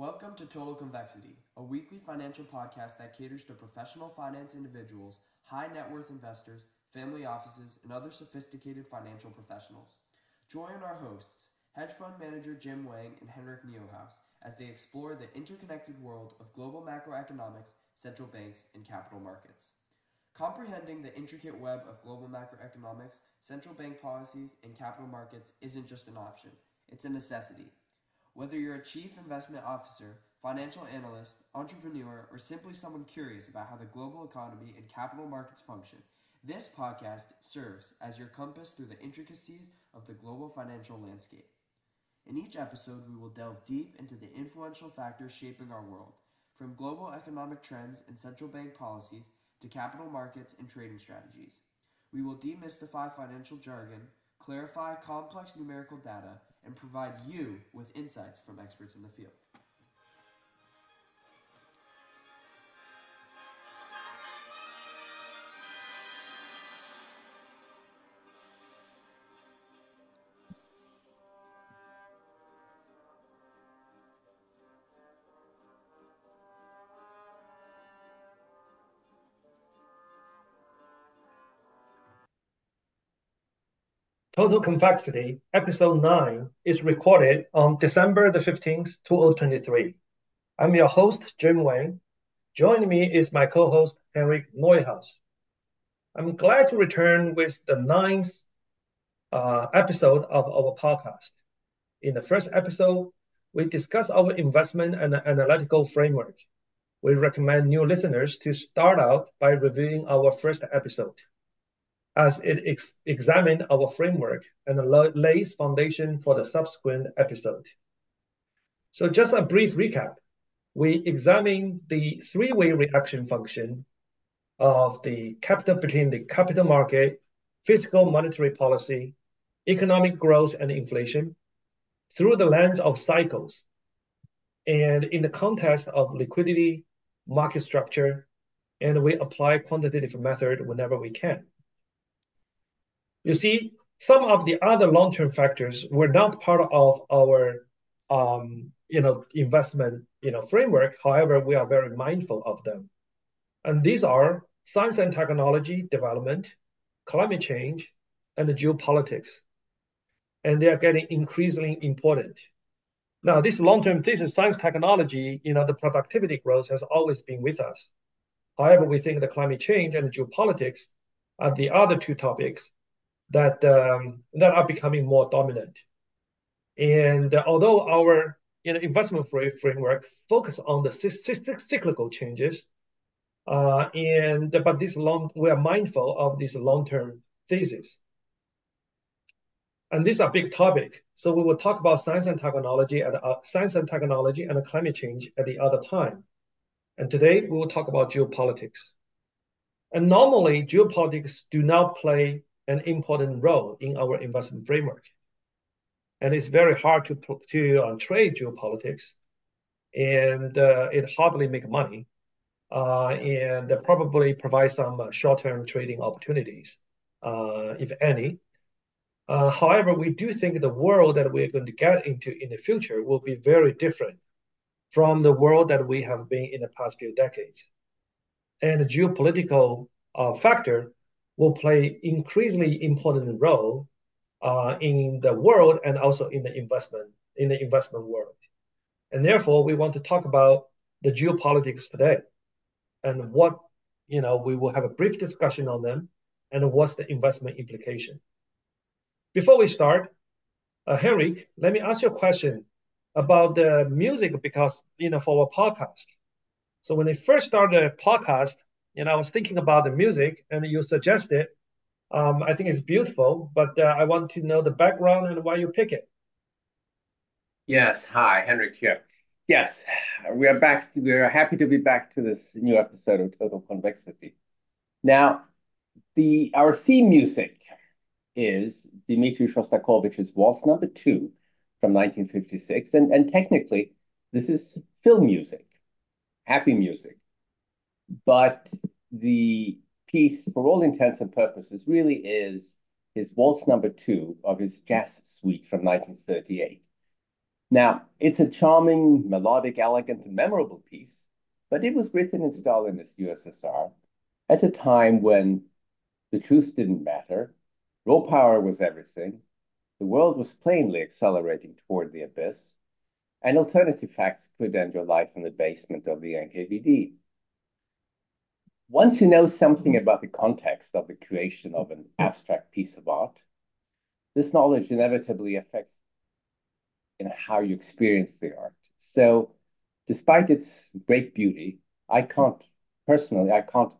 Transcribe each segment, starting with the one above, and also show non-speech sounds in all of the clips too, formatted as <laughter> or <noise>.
Welcome to Total Convexity, a weekly financial podcast that caters to professional finance individuals, high net worth investors, family offices, and other sophisticated financial professionals. Join our hosts, hedge fund manager Jim Wang and Henrik Neuhaus, as they explore the interconnected world of global macroeconomics, central banks, and capital markets. Comprehending the intricate web of global macroeconomics, central bank policies, and capital markets isn't just an option, it's a necessity. Whether you're a chief investment officer, financial analyst, entrepreneur, or simply someone curious about how the global economy and capital markets function, this podcast serves as your compass through the intricacies of the global financial landscape. In each episode, we will delve deep into the influential factors shaping our world, from global economic trends and central bank policies to capital markets and trading strategies. We will demystify financial jargon, clarify complex numerical data, and provide you with insights from experts in the field. Total Convexity, Episode 9, is recorded on December the 15th, 2023. I'm your host, Jim Wang. Joining me is my co-host, Henrik Neuhaus. I'm glad to return with the ninth uh, episode of our podcast. In the first episode, we discuss our investment and analytical framework. We recommend new listeners to start out by reviewing our first episode as it ex examines our framework and lays foundation for the subsequent episode. So just a brief recap. We examine the three-way reaction function of the capital between the capital market, fiscal monetary policy, economic growth and inflation through the lens of cycles and in the context of liquidity, market structure, and we apply quantitative method whenever we can. You see, some of the other long-term factors were not part of our um, you know, investment you know, framework. However, we are very mindful of them. And these are science and technology development, climate change, and geopolitics. And they are getting increasingly important. Now, this long-term thesis, science technology, you know, the productivity growth has always been with us. However, we think the climate change and geopolitics are the other two topics that um, that are becoming more dominant. And uh, although our you know, investment framework focus on the cyclical changes, uh, and but this long we are mindful of this long-term thesis. And these are big topic. So we will talk about science and technology at uh, science and technology and climate change at the other time. And today we will talk about geopolitics. And normally geopolitics do not play an important role in our investment framework. And it's very hard to, to uh, trade geopolitics, and uh, it hardly make money, uh, and probably provide some uh, short-term trading opportunities, uh, if any. Uh, however, we do think the world that we're going to get into in the future will be very different from the world that we have been in the past few decades. And the geopolitical factor will play increasingly important role uh, in the world and also in the investment in the investment world. And therefore, we want to talk about the geopolitics today and what you know we will have a brief discussion on them and what's the investment implication. Before we start, uh, Henrik, let me ask you a question about the music because you know for our podcast. So when I first started a podcast, you know, I was thinking about the music, and you suggested. Um, I think it's beautiful, but uh, I want to know the background and why you pick it. Yes. Hi, Henrik here. Yes, we are back. To, we are happy to be back to this new episode of Total Convexity. Now, the our theme music is Dmitri Shostakovich's Waltz Number Two from 1956, and and technically, this is film music, happy music. But the piece, for all intents and purposes, really is his waltz number two of his jazz suite from 1938. Now, it's a charming, melodic, elegant, and memorable piece, but it was written in Stalinist USSR at a time when the truth didn't matter, raw power was everything, the world was plainly accelerating toward the abyss, and alternative facts could end your life in the basement of the NKVD. Once you know something about the context of the creation of an abstract piece of art, this knowledge inevitably affects in how you experience the art. So despite its great beauty, I can't, personally, I can't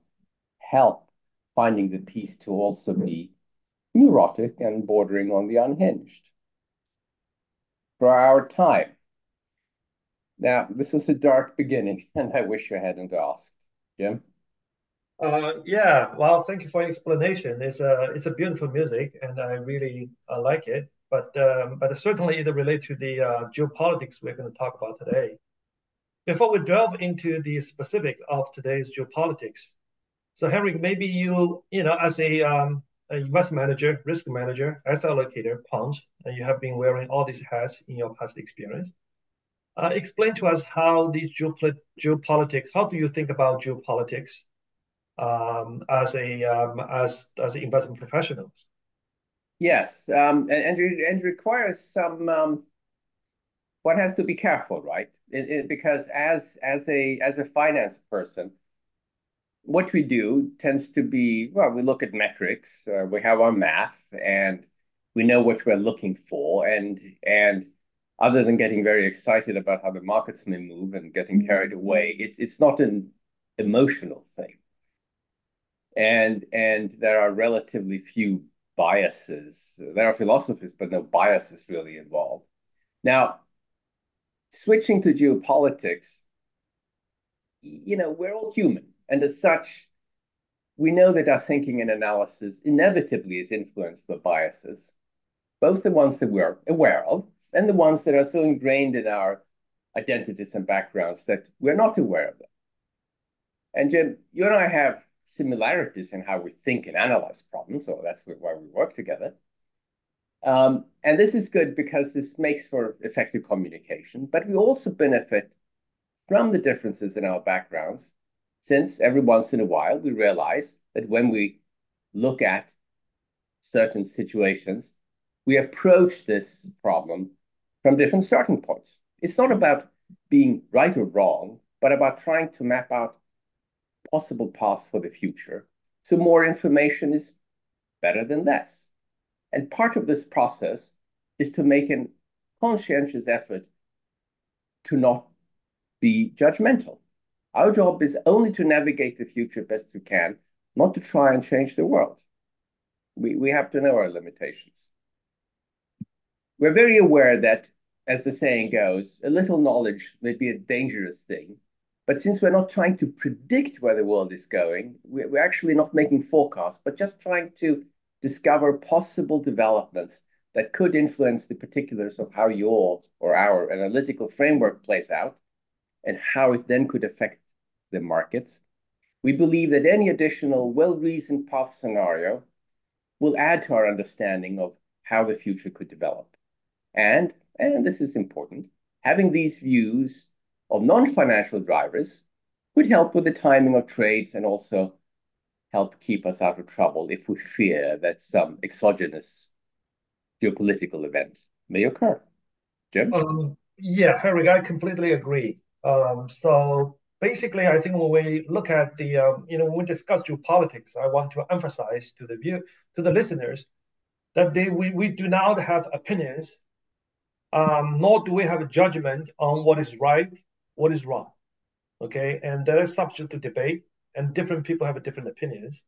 help finding the piece to also be neurotic and bordering on the unhinged. For our time. Now, this was a dark beginning, <laughs> and I wish you hadn't asked. Jim? Uh, yeah, well, thank you for your explanation. It's a it's a beautiful music, and I really uh, like it. But um, but certainly it relates to the uh, geopolitics we're going to talk about today. Before we delve into the specific of today's geopolitics, so Henrik, maybe you you know as a um, investment manager, risk manager, asset allocator, quant, and you have been wearing all these hats in your past experience. Uh, explain to us how these geopolitics. How do you think about geopolitics? Um, as a um, as as investment professionals. Yes, um, and, and requires some. Um, one has to be careful, right? It, it, because as as a as a finance person, what we do tends to be well. We look at metrics. Uh, we have our math, and we know what we're looking for, and and other than getting very excited about how the markets may move and getting carried away, it's it's not an emotional thing and and there are relatively few biases. There are philosophies, but no biases really involved. Now, switching to geopolitics, you know, we're all human, and as such, we know that our thinking and analysis inevitably is influenced by biases, both the ones that we're aware of and the ones that are so ingrained in our identities and backgrounds that we're not aware of them. And Jim, you and I have similarities in how we think and analyze problems. So that's why we work together. Um, and this is good because this makes for effective communication, but we also benefit from the differences in our backgrounds, since every once in a while we realize that when we look at certain situations, we approach this problem from different starting points. It's not about being right or wrong, but about trying to map out possible paths for the future. So more information is better than less. And part of this process is to make a conscientious effort to not be judgmental. Our job is only to navigate the future best we can, not to try and change the world. We, we have to know our limitations. We're very aware that, as the saying goes, a little knowledge may be a dangerous thing, but since we're not trying to predict where the world is going, we're actually not making forecasts, but just trying to discover possible developments that could influence the particulars of how your or our analytical framework plays out and how it then could affect the markets. We believe that any additional well-reasoned path scenario will add to our understanding of how the future could develop. And, and this is important, having these views of non-financial drivers could help with the timing of trades and also help keep us out of trouble if we fear that some exogenous geopolitical event may occur. Jim? Um, yeah, Henrik, I completely agree. Um, so basically, I think when we look at the, um, you know, when we discuss geopolitics, I want to emphasize to the view to the listeners that they, we, we do not have opinions, nor do we have a judgment on what is right what is wrong. Okay, and that is subject to debate, and different people have different opinions.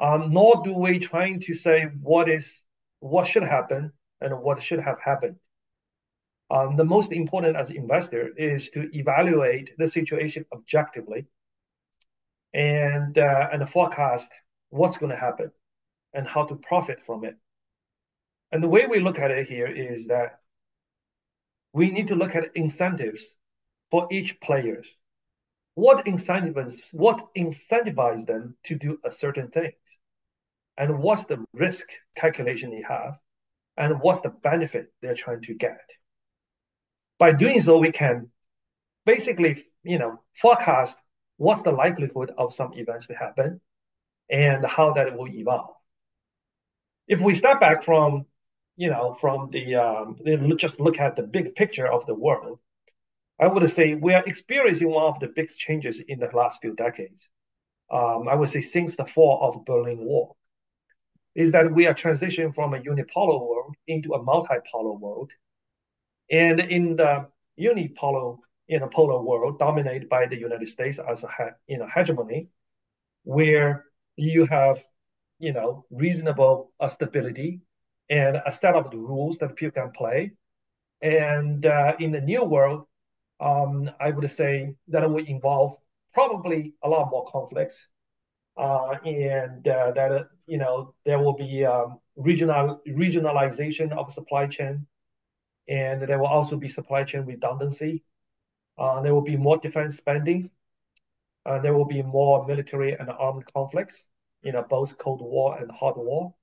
Um, nor do we trying to say what is what should happen and what should have happened. Um, the most important as an investor is to evaluate the situation objectively and uh, and forecast what's going to happen and how to profit from it. And the way we look at it here is that we need to look at incentives for each players. What incentivizes what incentivizes them to do a certain things, and what's the risk calculation they have, and what's the benefit they're trying to get. by doing so, we can basically, you know, forecast what's the likelihood of some events to happen and how that will evolve. If we step back from, you know, from the um, just look at the big picture of the world, I would say we are experiencing one of the big changes in the last few decades. Um, I would say since the fall of Berlin Wall, is that we are transitioning from a unipolar world into a multipolar world. And in the unipolar you know, polar world dominated by the United States as a you know, hegemony, where you have you know, reasonable uh, stability and a set of the rules that people can play. And uh, in the new world, um, I would say that it will involve probably a lot more conflicts, uh, and uh, that you know there will be um, regional regionalization of supply chain, and there will also be supply chain redundancy. Uh, there will be more defense spending. Uh, there will be more military and armed conflicts, you know, both Cold War and Hot War.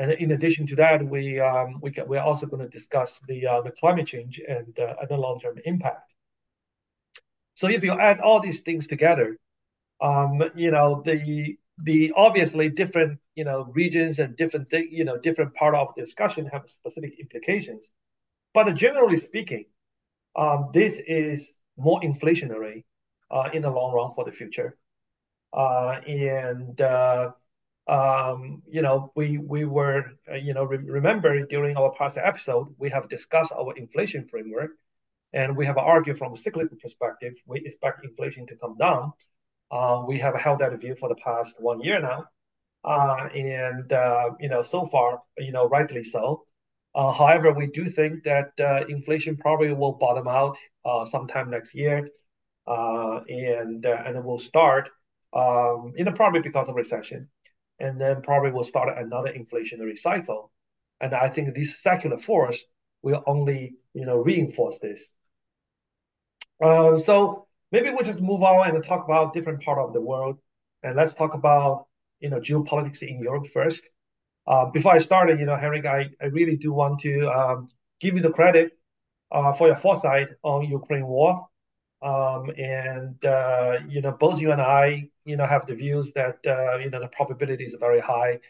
And in addition to that, we um, we we're also going to discuss the uh, the climate change and uh, and the long term impact. So if you add all these things together, um, you know the the obviously different you know regions and different thing you know different part of the discussion have specific implications. But generally speaking, um, this is more inflationary uh, in the long run for the future. Uh, and uh, um, you know, we we were uh, you know re remember during our past episode we have discussed our inflation framework, and we have argued from a cyclical perspective we expect inflation to come down. Uh, we have held that view for the past one year now, uh, and uh, you know so far you know rightly so. Uh, however, we do think that uh, inflation probably will bottom out sometime next year, and and it will start um, you know probably because of recession and then probably will start another inflationary cycle. And I think this secular force will only, you know, reinforce this. Uh, so maybe we'll just move on and talk about different part of the world, and let's talk about, you know, geopolitics in Europe first. Uh, before I start, you know, Henrik, I, I really do want to um, give you the credit uh, for your foresight on Ukraine war. Um, and uh, you know, both you and I, you know, have the views that uh, you know the probability is very high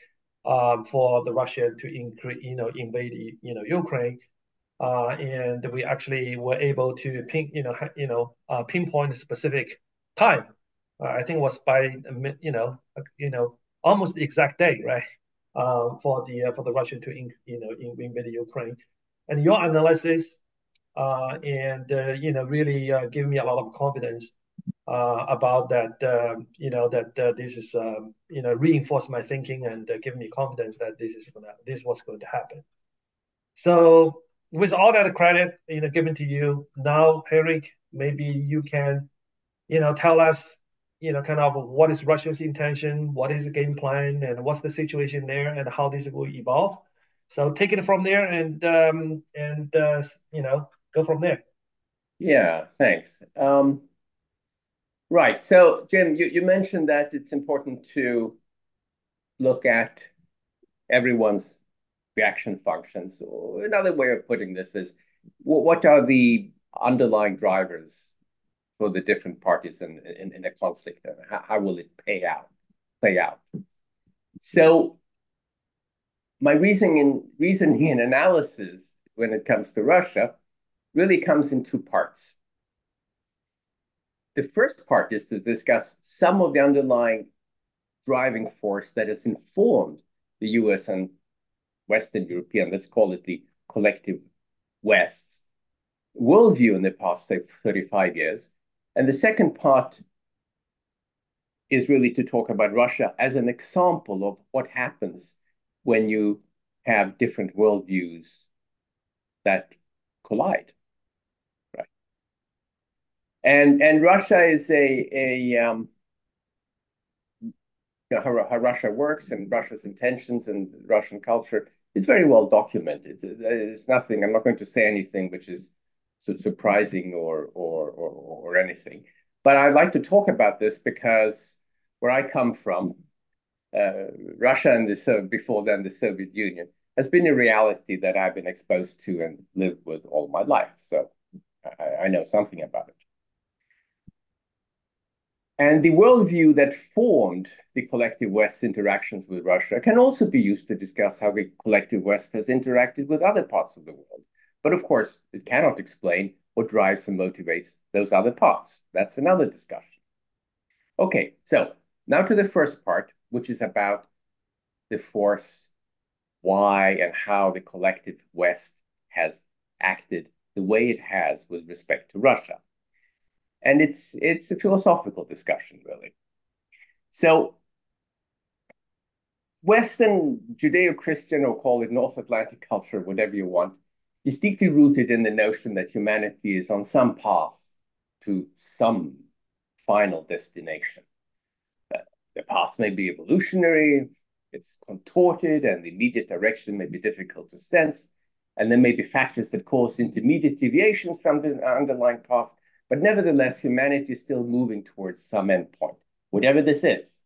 um, for the Russia to increase, you know, invade, you know, Ukraine. Uh, and we actually were able to pin, you know, you know, uh, pinpoint a specific time. Uh, I think was by, you know, you know, almost the exact day, right, uh, for the for the Russia to, in, you know, invade Ukraine. And your analysis uh, and uh, you know really uh, give me a lot of confidence about that. Um, you know that this is um, you know reinforce my thinking and give me confidence that this is gonna this was going to happen. So with all that credit you know given to you now, Henrik, maybe you can you know tell us you know kind of what is Russia's intention, what is the game plan, and what's the situation there, and how this will evolve. So take it from there and um, and uh, you know go from there. Yeah, thanks. Um, right. So, Jim, you, mentioned that it's important to look at everyone's reaction functions. Another way of putting this is what are the underlying drivers for the different parties in, a conflict? How, how will it pay out, play out? So my reasoning and reasoning and analysis when it comes to Russia really comes in two parts. The first part is to discuss some of the underlying driving force that has informed the US and Western European, let's call it the collective West's worldview in the past, say, 35 years. And the second part is really to talk about Russia as an example of what happens when you have different worldviews that collide. And and Russia is a a um, you know, how, how Russia works and Russia's intentions and Russian culture is very well documented. It's nothing. I'm not going to say anything which is surprising or or or, or anything. But I'd like to talk about this because where I come from, uh, Russia and the before then the Soviet Union has been a reality that I've been exposed to and lived with all my life. So I, I know something about it. And the worldview that formed the collective West's interactions with Russia can also be used to discuss how the collective West has interacted with other parts of the world. But of course, it cannot explain what drives and motivates those other parts. That's another discussion. Okay, so now to the first part, which is about the force, why and how the collective West has acted the way it has with respect to Russia and it's it's a philosophical discussion really. So Western Judeo-Christian, or call it North Atlantic culture, whatever you want, is deeply rooted in the notion that humanity is on some path to some final destination. The path may be evolutionary, it's contorted, and the immediate direction may be difficult to sense, and there may be factors that cause intermediate deviations from the underlying path, but nevertheless, humanity is still moving towards some endpoint, whatever this is.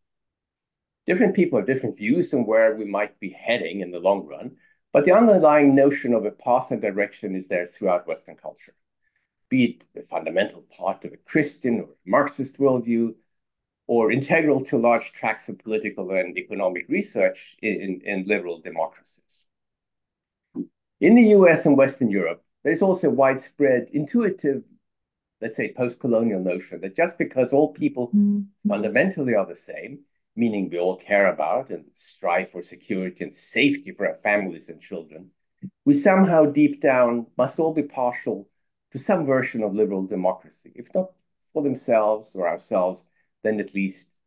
Different people have different views on where we might be heading in the long run, but the underlying notion of a path and direction is there throughout Western culture, be it a fundamental part of a Christian or Marxist worldview, or integral to large tracts of political and economic research in, in liberal democracies. In the US and Western Europe, there's also widespread intuitive let's say, post-colonial notion that just because all people mm. fundamentally are the same, meaning we all care about and strive for security and safety for our families and children, we somehow deep down must all be partial to some version of liberal democracy, if not for themselves or ourselves, then at least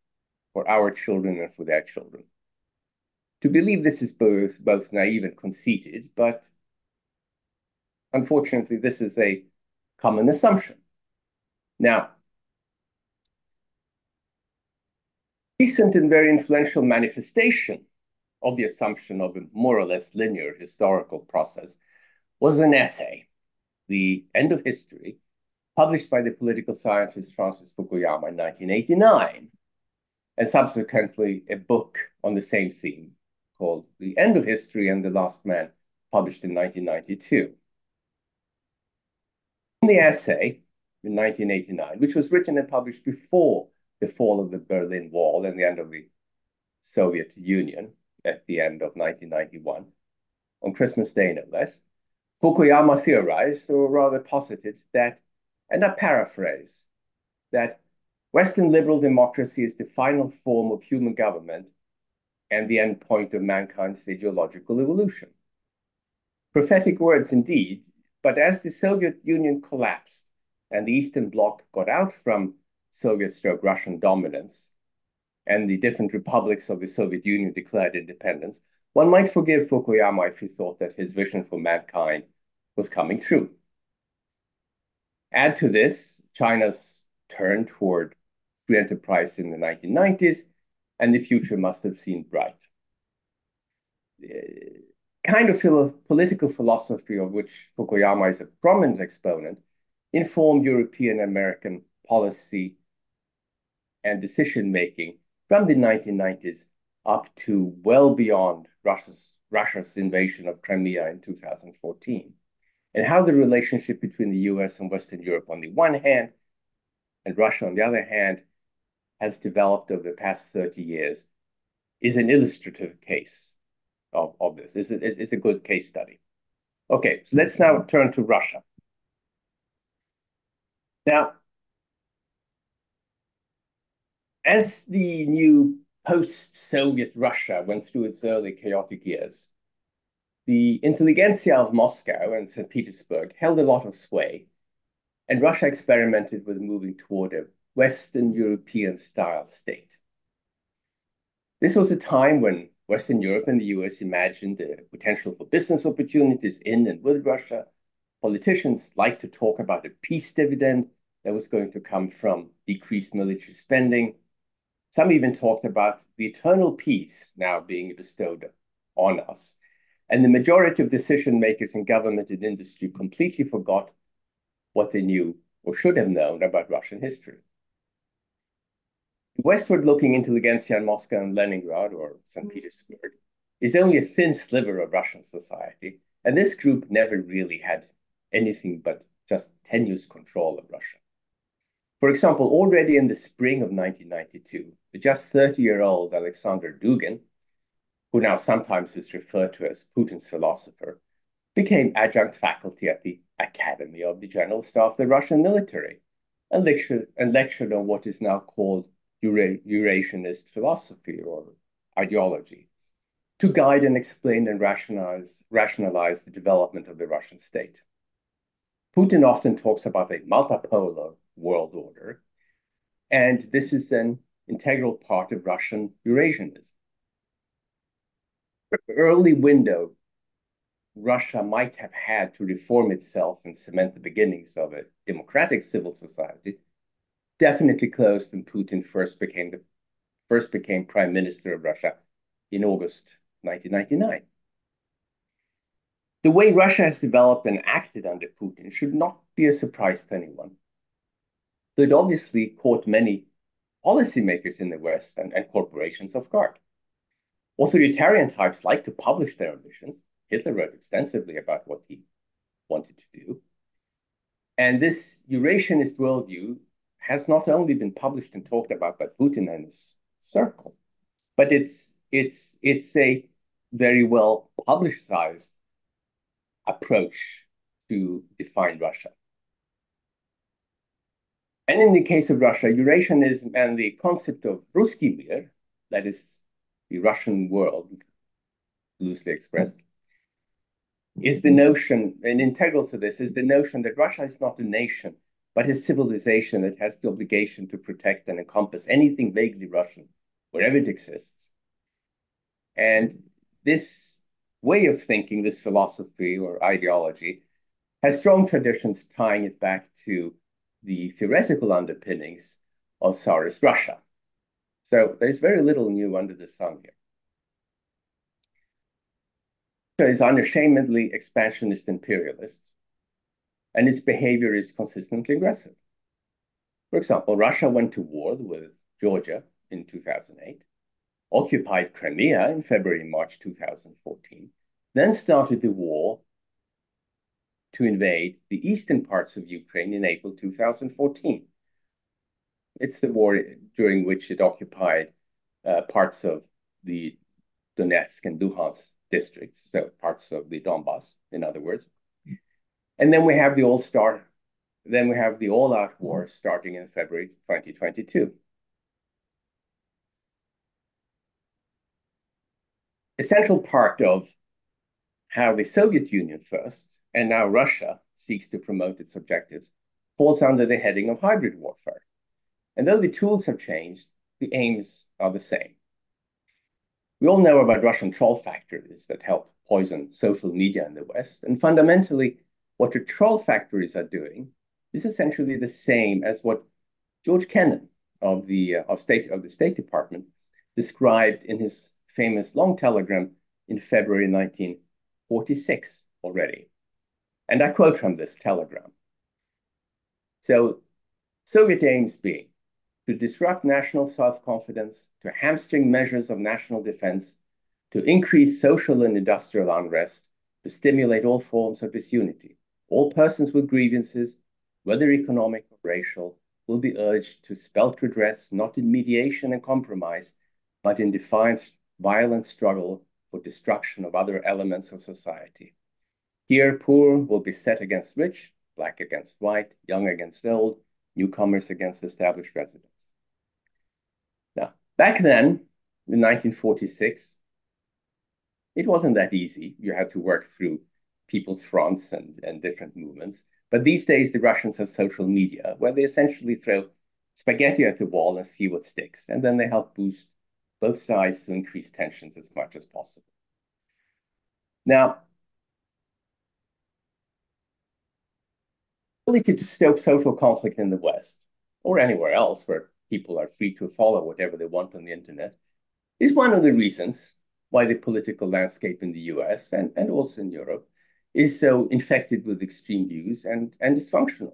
for our children and for their children. To believe this is both, both naive and conceited, but unfortunately, this is a common assumption. Now, recent and very influential manifestation of the assumption of a more or less linear historical process was an essay, The End of History, published by the political scientist Francis Fukuyama in 1989, and subsequently a book on the same theme called The End of History and the Last Man, published in 1992. In the essay, in 1989, which was written and published before the fall of the Berlin Wall and the end of the Soviet Union at the end of 1991, on Christmas Day no less, Fukuyama theorized, or rather posited, that, and I paraphrase, that Western liberal democracy is the final form of human government and the end point of mankind's ideological evolution. Prophetic words indeed, but as the Soviet Union collapsed, and the Eastern Bloc got out from Soviet stroke Russian dominance, and the different republics of the Soviet Union declared independence, one might forgive Fukuyama if he thought that his vision for mankind was coming true. Add to this China's turn toward free enterprise in the 1990s, and the future must have seemed bright. The kind of philo political philosophy of which Fukuyama is a prominent exponent informed European American policy and decision making from the 1990s up to well beyond Russia's, Russia's invasion of Crimea in 2014, and how the relationship between the US and Western Europe on the one hand and Russia on the other hand has developed over the past 30 years is an illustrative case of, of this. It's a, it's a good case study. Okay, so let's now turn to Russia. Now, as the new post-Soviet Russia went through its early chaotic years, the intelligentsia of Moscow and St. Petersburg held a lot of sway, and Russia experimented with moving toward a Western European style state. This was a time when Western Europe and the US imagined the potential for business opportunities in and with Russia, Politicians like to talk about a peace dividend that was going to come from decreased military spending. Some even talked about the eternal peace now being bestowed on us. And the majority of decision makers in government and industry completely forgot what they knew or should have known about Russian history. Westward looking intelligentsia in Moscow and Leningrad or St. Mm-hmm. Petersburg is only a thin sliver of Russian society, and this group never really had anything but just tenuous control of Russia. For example, already in the spring of 1992, the just 30-year-old Alexander Dugin, who now sometimes is referred to as Putin's philosopher, became adjunct faculty at the Academy of the General Staff of the Russian military and lectured, and lectured on what is now called Eura Eurasianist philosophy or ideology to guide and explain and rationalize, rationalize the development of the Russian state. Putin often talks about a multipolar world order, and this is an integral part of Russian Eurasianism. Early window Russia might have had to reform itself and cement the beginnings of a democratic civil society definitely closed when Putin first became the first became prime minister of Russia in August 1999. The way Russia has developed and acted under Putin should not be a surprise to anyone. It obviously caught many policymakers in the West and, and corporations off guard. Authoritarian types like to publish their ambitions. Hitler wrote extensively about what he wanted to do. And this Eurasianist worldview has not only been published and talked about by Putin and his circle, but it's it's it's a very well publicized approach to define Russia. And in the case of Russia, Eurasianism and the concept of Ruski Mir, that is the Russian world, loosely expressed, is the notion, and integral to this is the notion that Russia is not a nation, but a civilization that has the obligation to protect and encompass anything vaguely Russian, wherever it exists. And this way of thinking, this philosophy or ideology, has strong traditions tying it back to the theoretical underpinnings of Tsarist Russia. So there's very little new under the sun here. Russia is unashamedly expansionist imperialist, and its behavior is consistently aggressive. For example, Russia went to war with Georgia in 2008, occupied Crimea in February and March 2014, then started the war to invade the eastern parts of Ukraine in April 2014. It's the war during which it occupied uh, parts of the Donetsk and Luhansk districts, so parts of the Donbass, in other words. And then we have the all-star, then we have the all-out war starting in February 2022. Essential part of how the Soviet Union first and now Russia seeks to promote its objectives, falls under the heading of hybrid warfare. And though the tools have changed, the aims are the same. We all know about Russian troll factories that help poison social media in the West. And fundamentally, what the troll factories are doing is essentially the same as what George Kennan of the, uh, of, State, of the State Department described in his famous long telegram in February 1946 already. And I quote from this telegram. So, Soviet aims being to disrupt national self-confidence, to hamstring measures of national defense, to increase social and industrial unrest, to stimulate all forms of disunity. All persons with grievances, whether economic or racial, will be urged to spelt redress not in mediation and compromise, but in defiant, violent struggle for destruction of other elements of society. Here, poor will be set against rich, black against white, young against old, newcomers against established residents. Now, back then, in 1946, it wasn't that easy. You had to work through people's fronts and, and different movements. But these days, the Russians have social media, where they essentially throw spaghetti at the wall and see what sticks. And then they help boost both sides to increase tensions as much as possible. Now, ability to stoke social conflict in the West or anywhere else where people are free to follow whatever they want on the internet is one of the reasons why the political landscape in the US and, and also in Europe is so infected with extreme views and, and dysfunctional.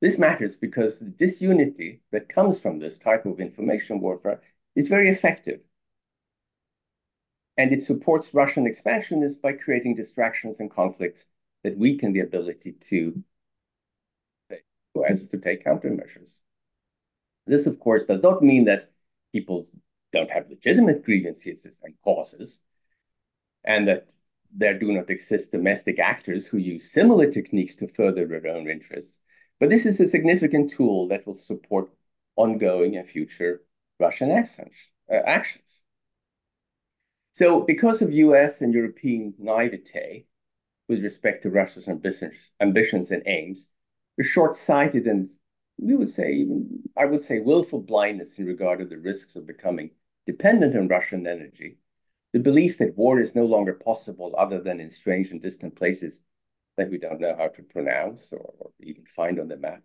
This matters because the disunity that comes from this type of information warfare is very effective. And it supports Russian expansionists by creating distractions and conflicts that weaken the ability to US to take countermeasures. This, of course, does not mean that people don't have legitimate grievances and causes, and that there do not exist domestic actors who use similar techniques to further their own interests. But this is a significant tool that will support ongoing and future Russian actions. Uh, actions. So because of US and European naivete with respect to Russia's ambitions, ambitions and aims, the short-sighted and we would say even I would say willful blindness in regard to the risks of becoming dependent on Russian energy, the belief that war is no longer possible other than in strange and distant places that we don't know how to pronounce or, or even find on the map.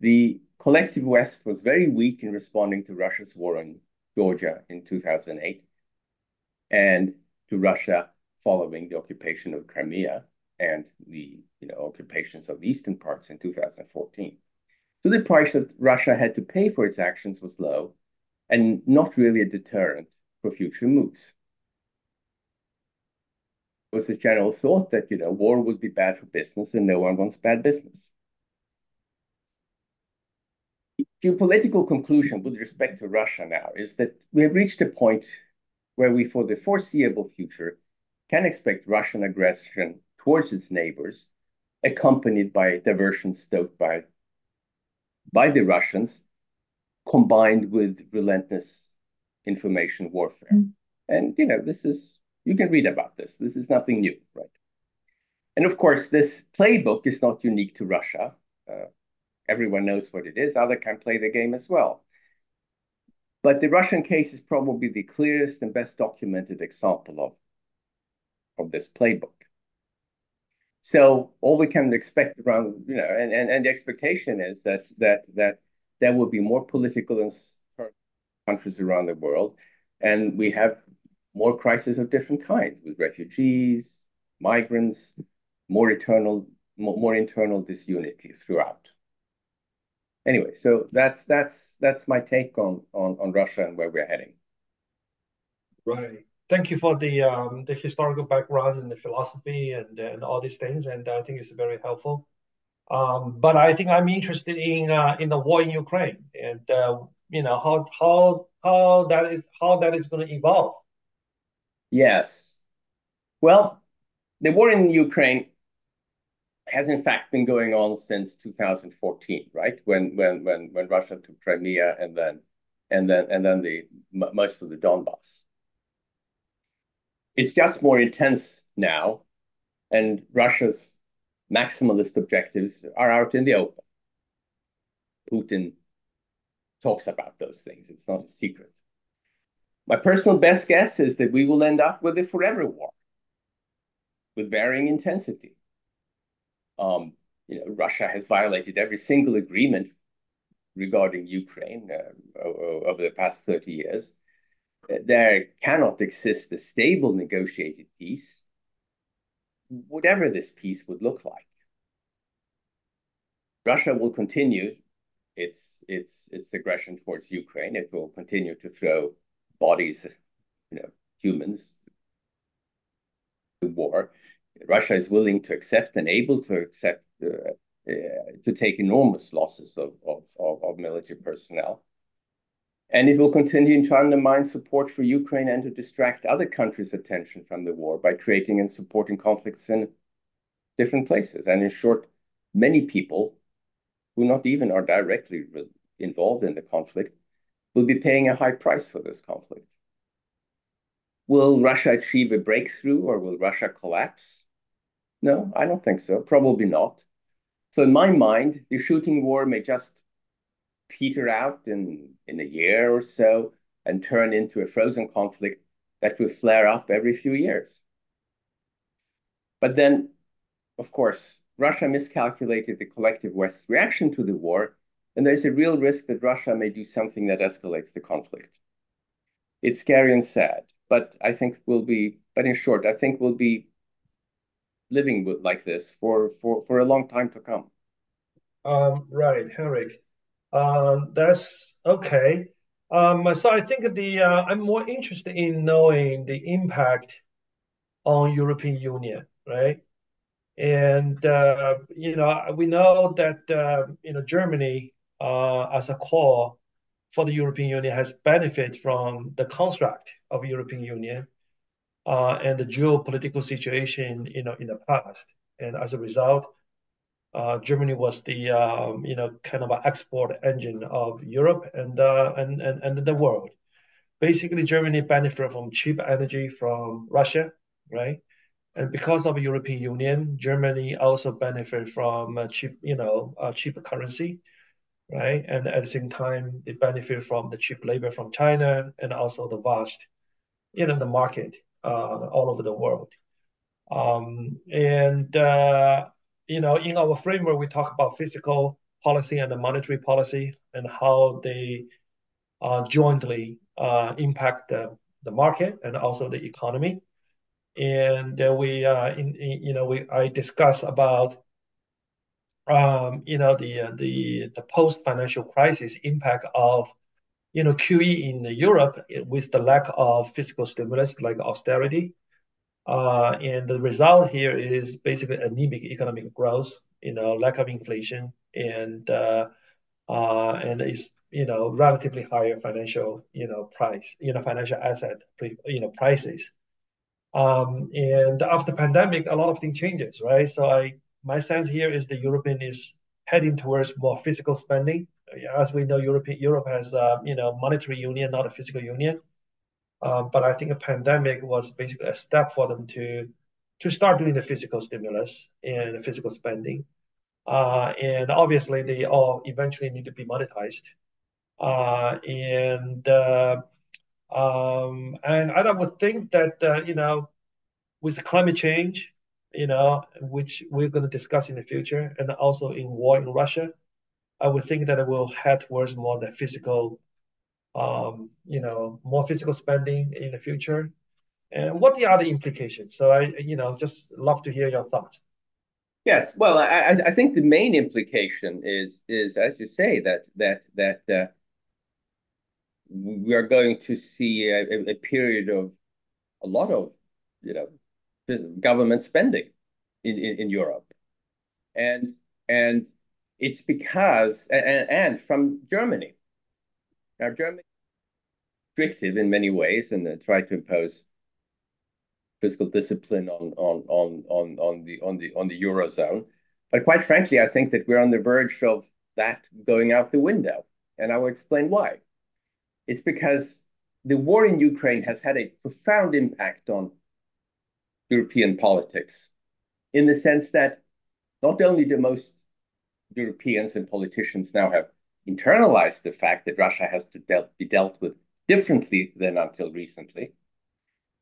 The collective West was very weak in responding to Russia's war on Georgia in 2008 and to Russia following the occupation of Crimea and the you know, occupations of the eastern parts in 2014. So the price that Russia had to pay for its actions was low and not really a deterrent for future moves. It was the general thought that you know war would be bad for business and no one wants bad business. Geopolitical conclusion with respect to Russia now is that we have reached a point where we, for the foreseeable future, can expect Russian aggression towards its neighbors, accompanied by diversion stoked by by the Russians, combined with relentless information warfare. Mm. And, you know, this is, you can read about this. This is nothing new, right? And of course, this playbook is not unique to Russia. Uh, everyone knows what it is. Others can play the game as well. But the Russian case is probably the clearest and best documented example of, of this playbook. So all we can expect around, you know, and, and, and the expectation is that that that there will be more political and countries around the world, and we have more crises of different kinds with refugees, migrants, more eternal, more, more internal disunity throughout. Anyway, so that's that's that's my take on on on Russia and where we're heading. Right thank you for the um, the historical background and the philosophy and and all these things, and I think it's very helpful. Um, but I think I'm interested in uh, in the war in Ukraine and uh, you know how how how that is how that is going to evolve. Yes, well, the war in Ukraine has in fact been going on since 2014, right? When when when when Russia took Crimea and then and then and then the most of the Donbass it's just more intense now, and Russia's maximalist objectives are out in the open. Putin talks about those things. It's not a secret. My personal best guess is that we will end up with a forever war with varying intensity. Um, you know, Russia has violated every single agreement regarding Ukraine uh, over the past 30 years there cannot exist a stable negotiated peace, whatever this peace would look like. Russia will continue its its its aggression towards Ukraine. It will continue to throw bodies, you know, humans to war. Russia is willing to accept and able to accept uh, uh, to take enormous losses of, of, of, of military personnel and it will continue to undermine support for Ukraine and to distract other countries' attention from the war by creating and supporting conflicts in different places. And in short, many people who not even are directly involved in the conflict will be paying a high price for this conflict. Will Russia achieve a breakthrough or will Russia collapse? No, I don't think so. Probably not. So, in my mind, the shooting war may just peter out in, in a year or so and turn into a frozen conflict that will flare up every few years. But then, of course, Russia miscalculated the collective West's reaction to the war, and there's a real risk that Russia may do something that escalates the conflict. It's scary and sad, but I think we'll be, but in short, I think we'll be living with, like this for, for, for a long time to come. Um, right, Henrik. Um, that's okay. Um, so I think the uh, I'm more interested in knowing the impact on European Union, right? And uh, you know, we know that uh, you know Germany uh, as a core for the European Union has benefited from the construct of European Union uh, and the geopolitical situation, you know, in the past. And as a result, uh, Germany was the um, you know kind of an export engine of Europe and uh, and, and and the world. Basically, Germany benefited from cheap energy from Russia, right? And because of the European Union, Germany also benefited from cheap, you know, cheap currency, right? And at the same time, they benefit from the cheap labor from China and also the vast, you know, the market all over the world. Um, and uh, you know, in our framework, we talk about fiscal policy and the monetary policy and how they uh, jointly uh, impact the, the market and also the economy. And uh, we, in, in, you know, we I discuss about um, you know the uh, the the post financial crisis impact of you know QE in Europe with the lack of fiscal stimulus like austerity uh, and the result here is basically anemic economic growth, you know, lack of inflation, and uh, uh, and is you know relatively higher financial you know price, you know, financial asset you know prices. Um, and after pandemic, a lot of things changes, right? So I my sense here is the European is heading towards more physical spending. As we know, European Europe has uh, you know monetary union, not a physical union. Um, but I think a pandemic was basically a step for them to to start doing the physical stimulus and physical spending. Uh, and obviously, they all eventually need to be monetized. Uh, and uh, um, and I would think that uh, you know, with climate change, you know, which we're going to discuss in the future, and also in war in Russia, I would think that it will head towards more the physical um, you know, more physical spending in the future? And what are the other implications? So I, you know, just love to hear your thoughts. Yes, well, I, I think the main implication is is as you say that that that uh, we are going to see a, a period of a lot of you know government spending in, in, in Europe, and and it's because and, and from Germany. Now Germany restrictive in many ways and uh, try to impose fiscal discipline on on on on on the on the on the eurozone. But quite frankly, I think that we're on the verge of that going out the window, and I will explain why. It's because the war in Ukraine has had a profound impact on European politics, in the sense that not only do most Europeans and politicians now have internalized the fact that Russia has to be dealt with differently than until recently.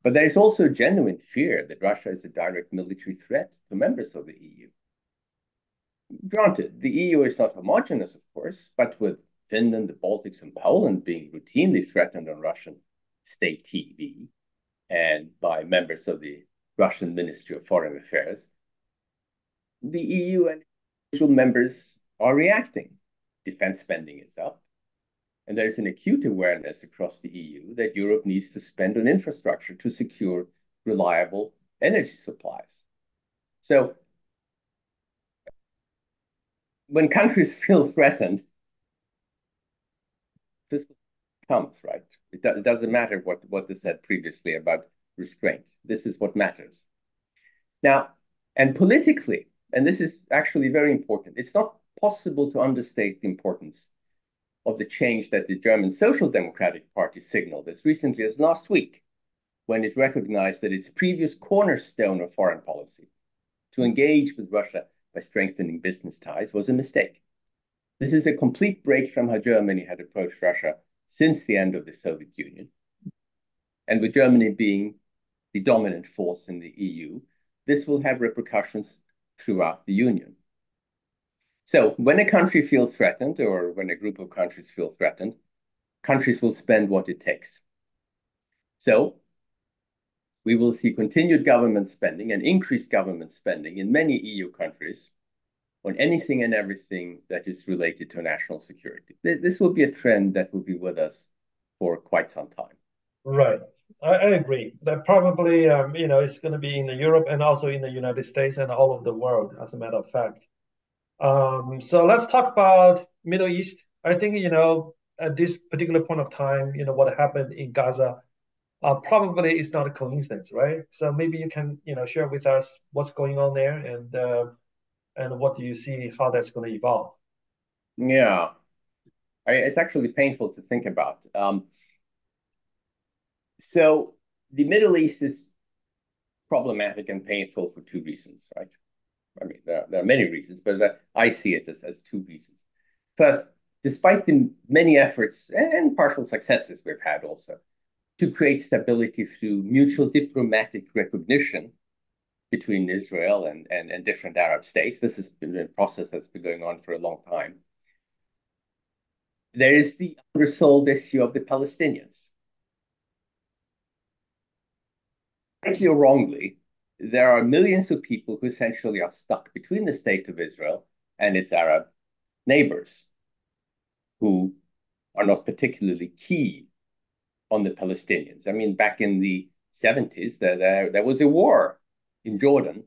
But there is also a genuine fear that Russia is a direct military threat to members of the EU. Granted, the EU is not homogenous, of course, but with Finland, the Baltics, and Poland being routinely threatened on Russian state TV and by members of the Russian Ministry of Foreign Affairs, the EU and individual members are reacting. Defense spending is up. And there's an acute awareness across the EU that Europe needs to spend on infrastructure to secure reliable energy supplies. So when countries <laughs> feel threatened, this comes, right? It, do, it doesn't matter what, what they said previously about restraint. This is what matters. Now, and politically, and this is actually very important, it's not possible to understate the importance of the change that the German Social Democratic Party signaled as recently as last week, when it recognized that its previous cornerstone of foreign policy, to engage with Russia by strengthening business ties, was a mistake. This is a complete break from how Germany had approached Russia since the end of the Soviet Union. And with Germany being the dominant force in the EU, this will have repercussions throughout the Union. So when a country feels threatened or when a group of countries feel threatened, countries will spend what it takes. So we will see continued government spending and increased government spending in many EU countries on anything and everything that is related to national security. This will be a trend that will be with us for quite some time. Right. I, I agree that probably um, you know it's going to be in Europe and also in the United States and all over the world, as a matter of fact. Um, so let's talk about Middle East. I think you know at this particular point of time, you know what happened in Gaza uh, probably is not a coincidence, right? So maybe you can you know share with us what's going on there and uh, and what do you see how that's going to evolve. Yeah, I, it's actually painful to think about. Um, so the Middle East is problematic and painful for two reasons, right? I mean, there, there are many reasons, but I see it as, as two reasons. First, despite the many efforts and partial successes we've had also to create stability through mutual diplomatic recognition between Israel and, and, and different Arab states, this has been a process that's been going on for a long time. There is the unresolved issue of the Palestinians. Rightly or wrongly, there are millions of people who essentially are stuck between the state of Israel and its Arab neighbors who are not particularly key on the Palestinians. I mean, back in the 70s, there, there, there was a war in Jordan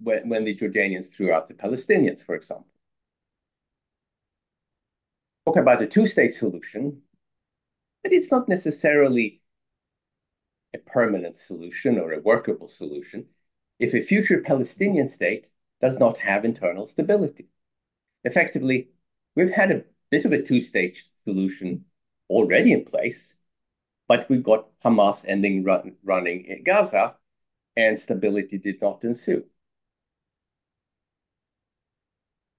when, when the Jordanians threw out the Palestinians, for example. Talk about the two-state solution, but it's not necessarily a permanent solution or a workable solution if a future Palestinian state does not have internal stability. Effectively, we've had a bit of a two-stage solution already in place, but we got Hamas ending run, running in Gaza, and stability did not ensue.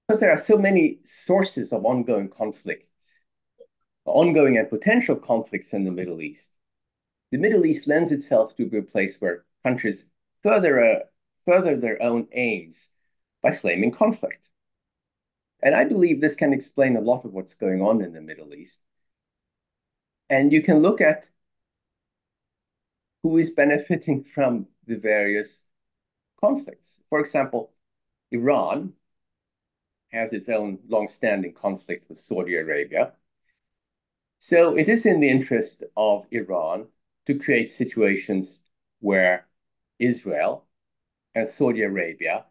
Because there are so many sources of ongoing conflict, ongoing and potential conflicts in the Middle East, the Middle East lends itself to be a place where countries further, uh, further their own aims by flaming conflict. And I believe this can explain a lot of what's going on in the Middle East. And you can look at who is benefiting <laughs> from the various conflicts. For example, Iran has its own long-standing conflict with Saudi Arabia. So it is in the interest of Iran to create situations where Israel and Saudi Arabia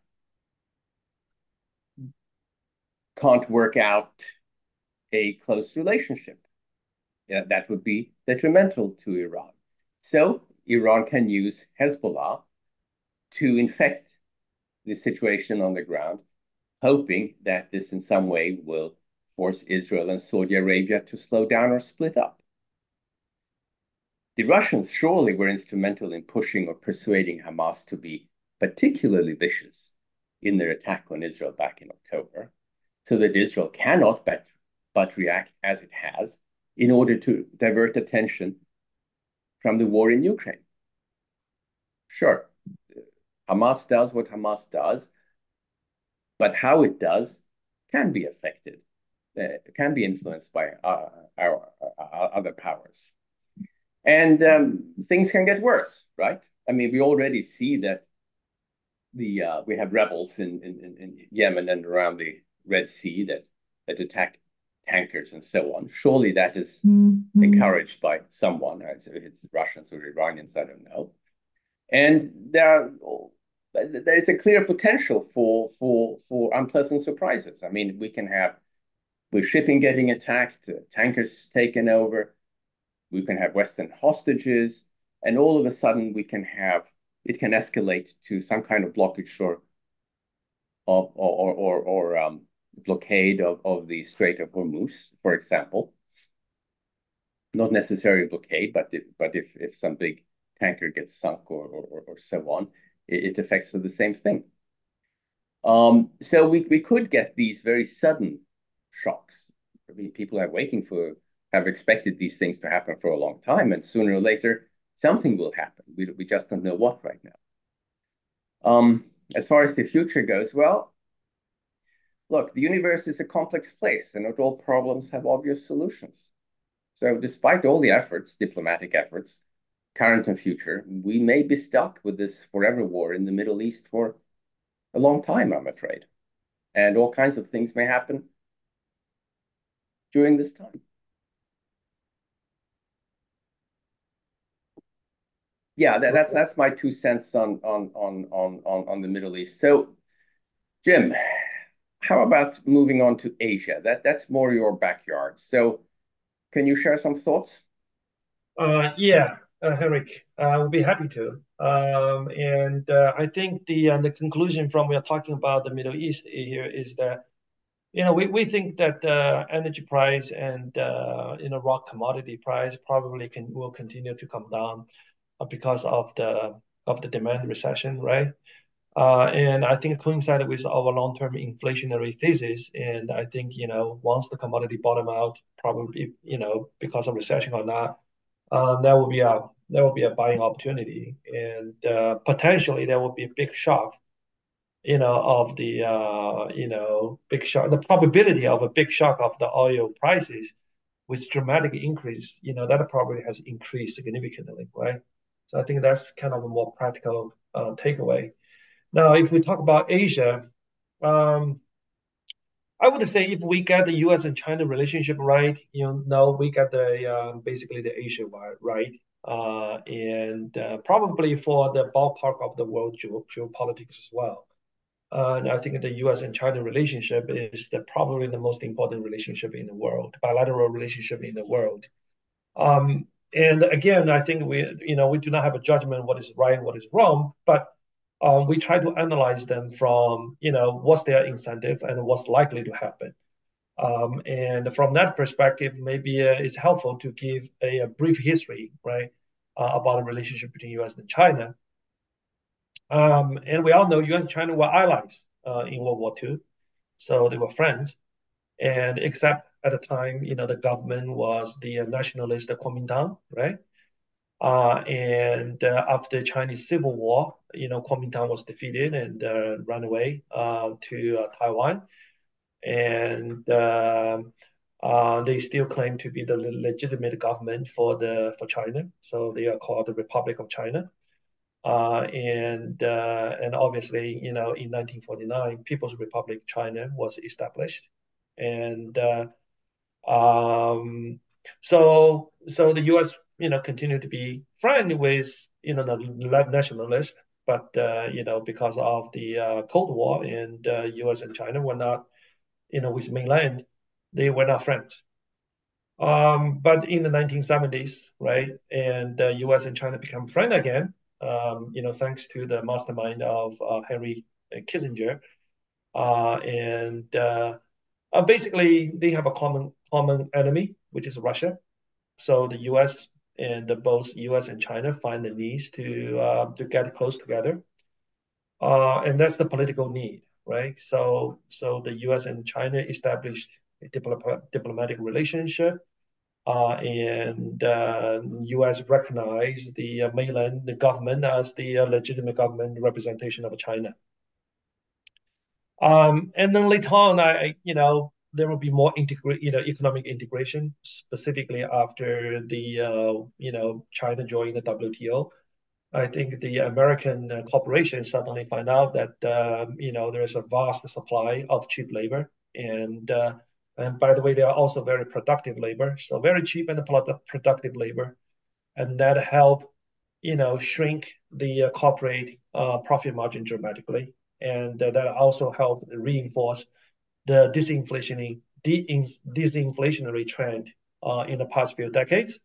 can't work out a close relationship. Yeah, that would be detrimental to Iran. So Iran can use Hezbollah to infect the situation on the ground, hoping that this in some way will force Israel and Saudi Arabia to slow down or split up. The Russians surely were instrumental in pushing or persuading Hamas to be particularly vicious in their attack on Israel back in October, so that Israel cannot but, but react as it has in order to divert attention from the war in Ukraine. Sure, Hamas does what Hamas does, but how it does can be affected, uh, can be influenced by uh, our, our, other powers. And um, things can get worse, right? I mean, we already see that the uh, we have rebels in, in, in Yemen and around the Red Sea that, that attack tankers and so on. Surely that is mm-hmm. encouraged by someone. Right? So it's Russians or Iranians, I don't know. And there are there is a clear potential for for for unpleasant surprises. I mean, we can have with shipping getting attacked, tankers taken over, we can have Western hostages, and all of a sudden we can have it can escalate to some kind of blockage or or or or, or um, blockade of, of the Strait of Hormuz, for example. Not necessarily blockade, but if, but if if some big tanker gets sunk or or, or so on, it, it affects the same thing. Um, so we we could get these very sudden shocks. I mean, people are waiting for have expected these things to happen for a long time, and sooner or later, something will happen. We, we just don't know what right now. Um, as far as the future goes, well, look, the universe is a complex place, and not all problems have obvious solutions. So despite all the efforts, diplomatic efforts, current and future, we may be stuck with this forever war in the Middle East for a long time, I'm afraid. And all kinds of things may happen during this time. Yeah, that, that's that's my two cents on on on on on on the Middle East. So, Jim, how about moving on to Asia? That that's more your backyard. So, can you share some thoughts? Uh, yeah, uh, Henrik, uh, I would be happy to. Um, and uh, I think the uh, the conclusion from we are talking about the Middle East here is that you know we, we think that uh, energy price and uh, you know raw commodity price probably can will continue to come down uh, because of the of the demand recession, right? Uh, and I think coincided with our long-term inflationary thesis. And I think you know once the commodity bottom out, probably you know because of recession or not, uh, there will be a there will be a buying opportunity, and uh, potentially there will be a big shock you know, of the, uh, you know, big shock, the probability of a big shock of the oil prices with dramatic increase, you know, that probably has increased significantly, right? So I think that's kind of a more practical uh, takeaway. Now, if we talk about Asia, um, I would say if we get the U.S. and China relationship right, you know, we get the um, basically the Asia right, uh, and uh, probably for the ballpark of the world geopolitics as well. Uh, and I think the U.S. and China relationship is the, probably the most important relationship in the world, bilateral relationship in the world. Um, and again, I think we, you know, we do not have a judgment what is right and what is wrong, but um, we try to analyze them from, you know, what's their incentive and what's likely to happen. Um, and from that perspective, maybe uh, it's helpful to give a, a brief history, right, uh, about the relationship between U.S. and China. Um, and we all know U.S. and China were allies uh, in World War II, so they were friends. And except at the time, you know, the government was the nationalist Kuomintang, right? Uh, and uh, after Chinese Civil War, you know, Kuomintang was defeated and uh, ran away uh, to uh, Taiwan. And um, uh, they still claim to be the legitimate government for the for China. So they are called the Republic of China. And and obviously, you know, in 1949, People's Republic China was established, and um, so so the U.S. you know continued to be friendly with you know the nationalists, but uh, you know because of the uh, Cold War and U.S. and China were not you know with mainland, they were not friends. Um, but in the 1970s, right, and the U.S. and China become friends again um, you know, thanks to the mastermind of uh, Henry Kissinger. Uh, and uh, uh, basically, they have a common common enemy, which is Russia. So the U.S. and both U.S. and China find the needs to uh, to get close together, uh, and that's the political need, right? So so the U.S. and China established a diplomatic relationship uh, and uh, U.S. recognize the uh, mainland the government as the uh, legitimate government representation of China. Um, and then later on, I you know there will be more integrate you know economic integration specifically after the uh, you know China joined the WTO. I think the American uh, corporations suddenly find out that um, you know there is a vast supply of cheap labor. And and by the way, they are also very productive labor, so very cheap and productive labor, and that help, you know, shrink the uh, corporate uh, profit margin dramatically, and uh, that also help reinforce the disinflationary disinflationary trend uh, in the past few decades.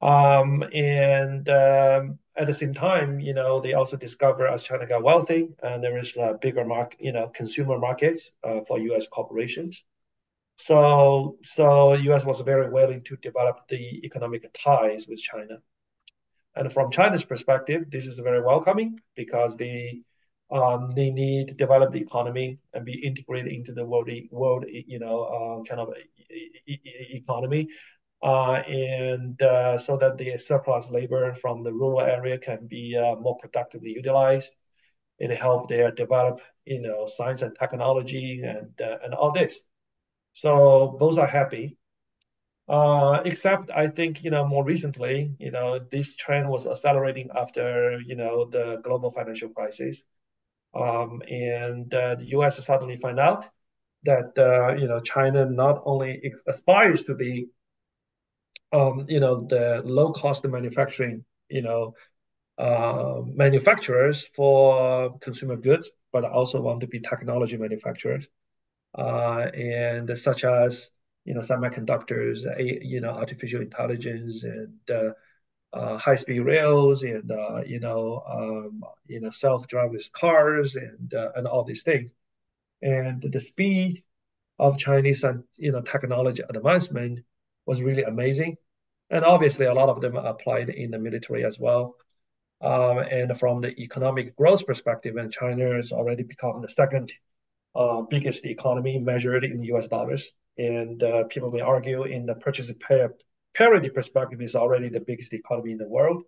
Um, and um, at the same time, you know, they also discover as China got wealthy, and there is a bigger market, you know, consumer markets uh, for U.S. corporations. So, so U.S. was very willing to develop the economic ties with China. And from China's perspective, this is very welcoming because they um, they need to develop the economy and be integrated into the world world you know uh, kind of economy, uh, and uh, so that the surplus labor from the rural area can be uh, more productively utilized. and help their develop you know science and technology and uh, and all this. So both are happy. Uh, except I think you know more recently, you know, this trend was accelerating after you know the global financial crisis, um, and uh, the U.S. suddenly find out that uh, you know China not only aspires to be, um, you know, the low cost manufacturing, you know, uh, manufacturers for consumer goods, but also want to be technology manufacturers, uh, and such as you know semiconductors, you know artificial intelligence, and uh, uh, high-speed rails, and uh, you know um, you know self-driverless cars, and uh, and all these things, and the speed of Chinese you know technology advancement was really amazing, and obviously a lot of them applied in the military as well. Um, and from the economic growth perspective, and China has already become the second uh, biggest economy measured in US dollars. And uh, people may argue in the purchasing parity perspective is already the biggest economy in the world.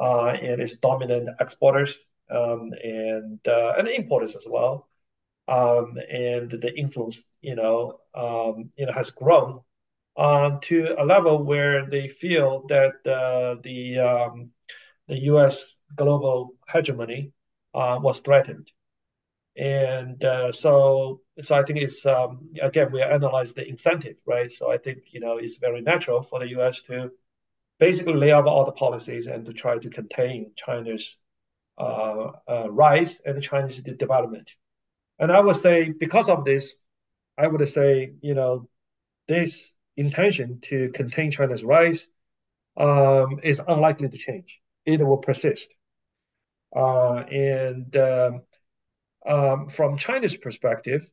Uh, and it's dominant exporters um, and uh, and importers as well. Um, and the influence, you know, um, you know, has grown uh, to a level where they feel that uh, the um, the U.S. global hegemony uh, was threatened. And uh, so, so I think it's um, again we analyze the incentive, right? So I think you know it's very natural for the U.S. to basically lay out all the policies and to try to contain China's uh, uh, rise and China's development. And I would say because of this, I would say you know this intention to contain China's rise um, is unlikely to change it will persist. Uh, and um, um, from China's perspective,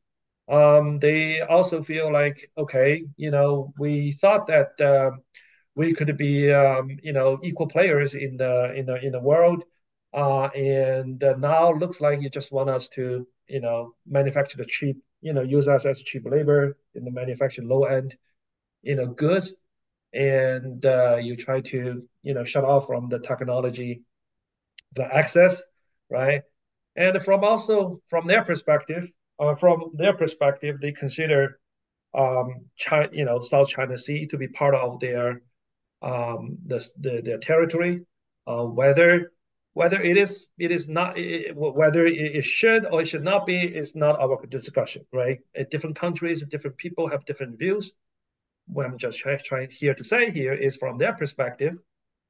um, they also feel like, okay, you know, we thought that uh, we could be, um, you know, equal players in the in the in the world, uh, and uh, now looks like you just want us to, you know, manufacture the cheap, you know, use us as cheap labor in the manufacture low end, you know, goods. And uh, you try to you know shut off from the technology the access right and from also from their perspective uh, from their perspective they consider um, China, you know South China Sea to be part of their um, the, the their territory. Uh, whether whether it is it is not it, whether it should or it should not be is not our discussion right? Different countries different people have different views. What I'm just trying try, here to say here is from their perspective,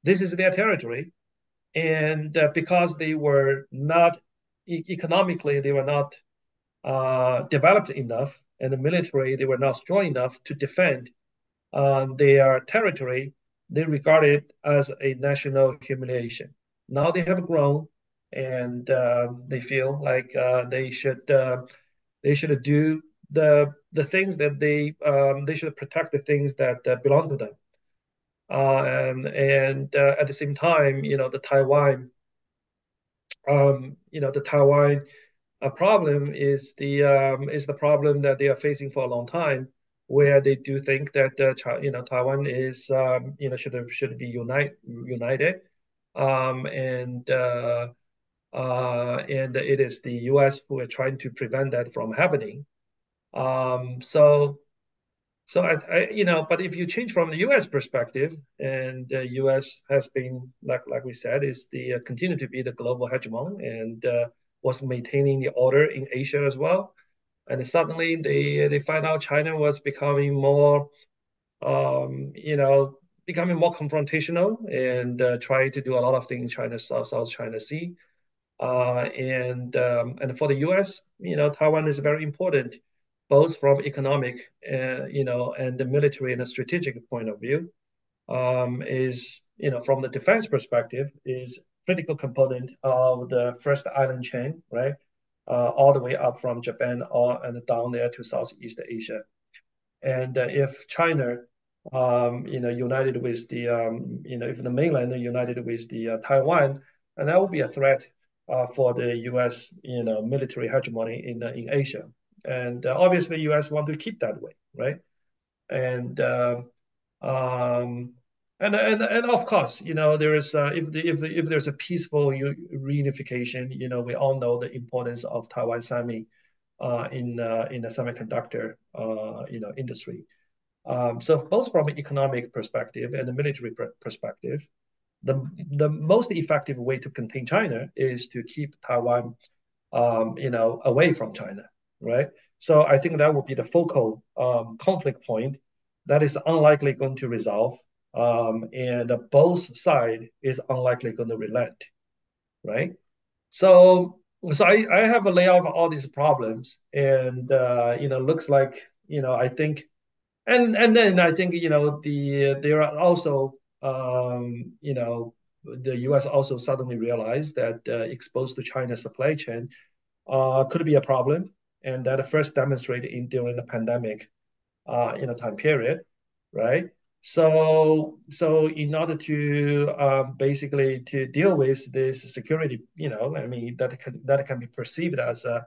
this is their territory. And uh, because they were not economically, they were not uh, developed enough, and the military, they were not strong enough to defend uh, their territory, they regard it as a national humiliation. Now they have grown, and um, they feel like uh, they should uh, they should do the the things that they um, they should protect the things that uh, belong to them. Uh, and and uh, at the same time, you know, the Taiwan, um, you know, the Taiwan uh, problem is the um, is the problem that they are facing for a long time, where they do think that uh, you know Taiwan is um, you know should should be unite united, um, and uh, uh, and it is the U.S. who are trying to prevent that from happening. Um, so, so I, I, you know, but if you change from the U.S. perspective, and the U.S. has been, like like we said, is the uh, continue to be the global hegemon and uh, was maintaining the order in Asia as well. And suddenly they they find out China was becoming more, um, you know, becoming more confrontational and uh, trying to do a lot of things in China South South China Sea. Uh, and um, and for the U.S., you know, Taiwan is very important both from economic, uh, you know, and the military and a strategic point of view, um, is you know from the defense perspective is critical component of the first island chain, right? Uh, all the way up from Japan all and down there to Southeast Asia. And uh, if China, um, you know, united with the, um, you know, if the mainland united with the uh, Taiwan, and that would be a threat uh, for the U.S., you know, military hegemony in in Asia and uh, obviously U.S. want to keep that way, right? And uh, um, and and and of course, you know, there is uh, if the, if the, if there's a peaceful reunification, you know, we all know the importance of Taiwan Semi uh, in uh, in the semiconductor uh, you know industry. Um, so both from an economic perspective and a military perspective, the the most effective way to contain China is to keep Taiwan, um, you know, away from China right? So I think that would be the focal um, conflict point that is unlikely going to resolve, um, and both side is unlikely going to relent. right? So so I, I have a layout of all these problems, and uh, you know, looks like you know, I think, and and then I think you know the there are also um, you know the U.S. also suddenly realized that uh, exposed to China's supply chain uh, could be a problem, and that first demonstrated in during the pandemic uh, in a time period, right? So, so in order to um, basically to deal with this security, you know, I mean that can that can be perceived as a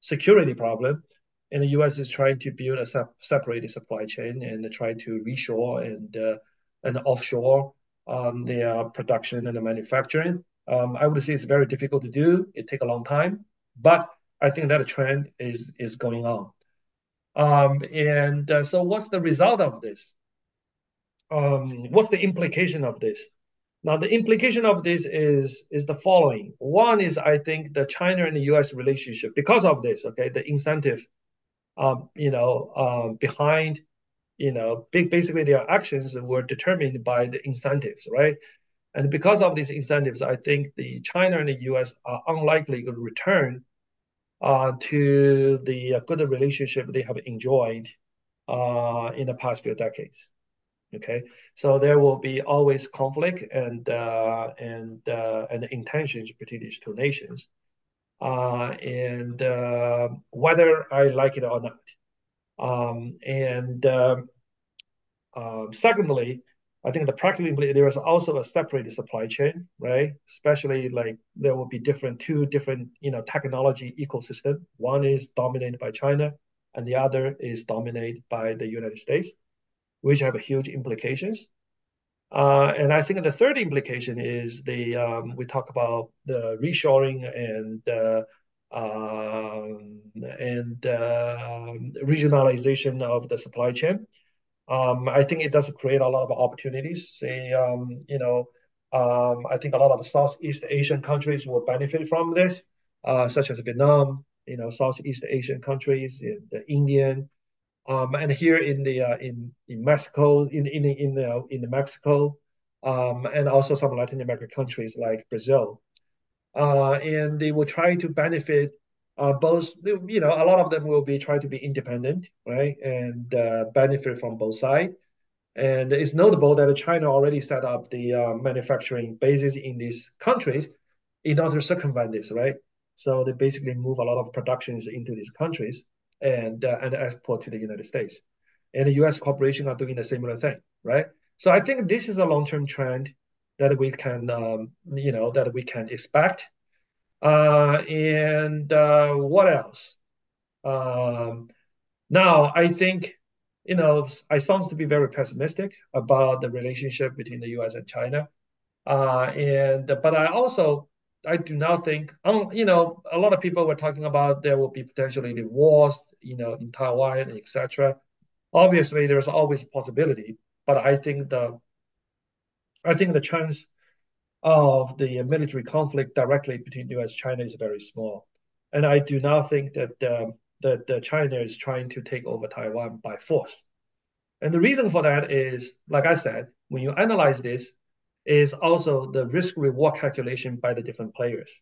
security problem, and the U.S. is trying to build a sep- separated supply chain and try to reshore and uh, and offshore um, their production and the manufacturing. Um, I would say it's very difficult to do. It take a long time, but I think that trend is is going on. Um, and uh, so, what's the result of this? Um, what's the implication of this? Now, the implication of this is is the following. One is, I think, the China and the U.S. relationship because of this. Okay, the incentive, um, you know, um, behind, you know, big basically their actions were determined by the incentives, right? And because of these incentives, I think the China and the U.S. are unlikely to return to the good relationship they have enjoyed uh, in the past few decades. Okay, so there will be always conflict and uh, and uh, and intentions between these two nations, uh, and uh, whether I like it or not. Um, and um, um, secondly, I think the practically there is also a separated supply chain, right? Especially like there will be different two different you know technology ecosystem. One is dominated by China, and the other is dominated by the United States which have huge implications. Uh, and I think the third implication is the um, we talk about the reshoring and uh, um, and uh, regionalization of the supply chain. Um, I think it does create a lot of opportunities. Say, um, you know, um, I think a lot of Southeast Asian countries will benefit from this, uh, such as Vietnam, you know, Southeast Asian countries, the Indian, um, and here in the uh, in in Mexico, in in in the in the Mexico, um, and also some Latin American countries like Brazil, uh, and they will try to benefit uh, both. You know, a lot of them will be trying to be independent, right, and uh, benefit from both sides. And it's notable that China already set up the uh, manufacturing bases in these countries in order to circumvent this, right? So they basically move a lot of productions into these countries and uh, and export to the United States. And the U.S. corporations are doing the similar thing, right? So I think this is a long-term trend that we can, um, you know, that we can expect. Uh, and uh, what else? Um, now I think, you know, I sounds to be very pessimistic about the relationship between the U.S. and China. Uh, and but I also I do not think, um, you know, a lot of people were talking about there will be potentially the wars, you know, in Taiwan, etc. Obviously, there's always a possibility, but I think the, I think the chance of the military conflict directly between U.S. And China is very small, and I do not think that um, that China is trying to take over Taiwan by force. And the reason for that is, like I said, when you analyze this, is also the risk reward calculation by the different players.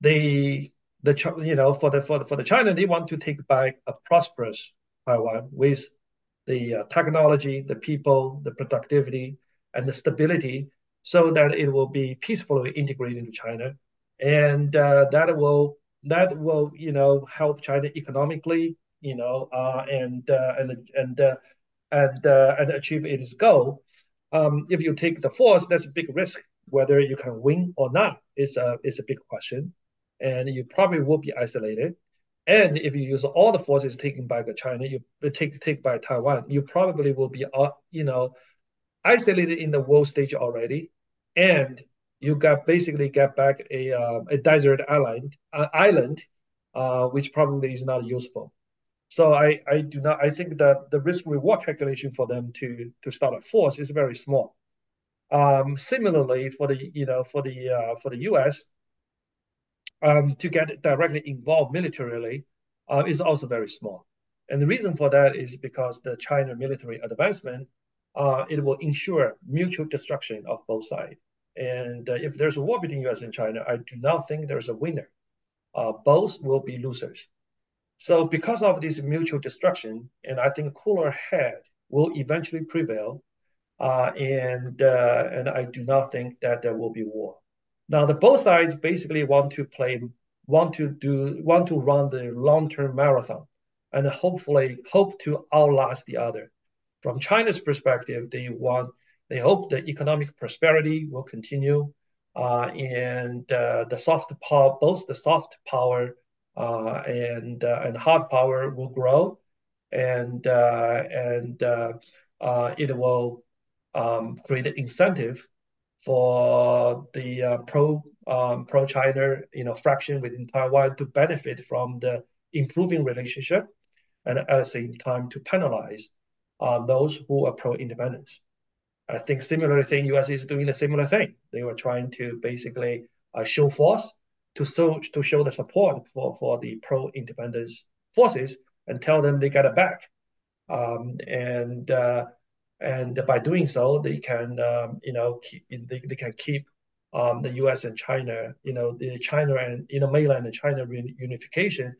They the you know for the for the, for the China they want to take back a prosperous Taiwan with the uh, technology, the people, the productivity, and the stability, so that it will be peacefully integrated into China, and uh, that will that will you know help China economically, you know, uh, and uh, and and uh, and uh, and achieve its goal um, if you take the force, that's a big risk. Whether you can win or not is a is a big question, and you probably will be isolated. And if you use all the forces taken by China, you take take by Taiwan, you probably will be uh, you know isolated in the world stage already, and you got basically get back a uh, a desert island uh, island, uh, which probably is not useful. So I, I do not I think that the risk reward calculation for them to to start a force is very small. Um, similarly, for the you know for the uh, for the U.S. Um, to get directly involved militarily uh, is also very small, and the reason for that is because the China military advancement uh, it will ensure mutual destruction of both sides, And uh, if there's a war between U.S. and China, I do not think there's a winner. Uh, both will be losers. So because of this mutual destruction, and I think cooler head will eventually prevail, uh, and uh, and I do not think that there will be war. Now the both sides basically want to play, want to do, want to run the long-term marathon, and hopefully hope to outlast the other. From China's perspective, they want, they hope that economic prosperity will continue, uh, and uh, the soft power, both the soft power uh, and uh, and hard power will grow, and and it will um, create an incentive for the uh, pro um, pro China you know fraction within Taiwan to benefit from the improving relationship, and at the same time to penalize uh, those who are pro independence. I think similar thing U.S. is doing the similar thing. They were trying to basically uh, show force to show to show the support for for the pro independence forces and tell them they got it back. Um, and uh, and by doing so, they can um, you know keep, they, they can keep um, the U.S. and China, you know, the China and you know mainland and China unification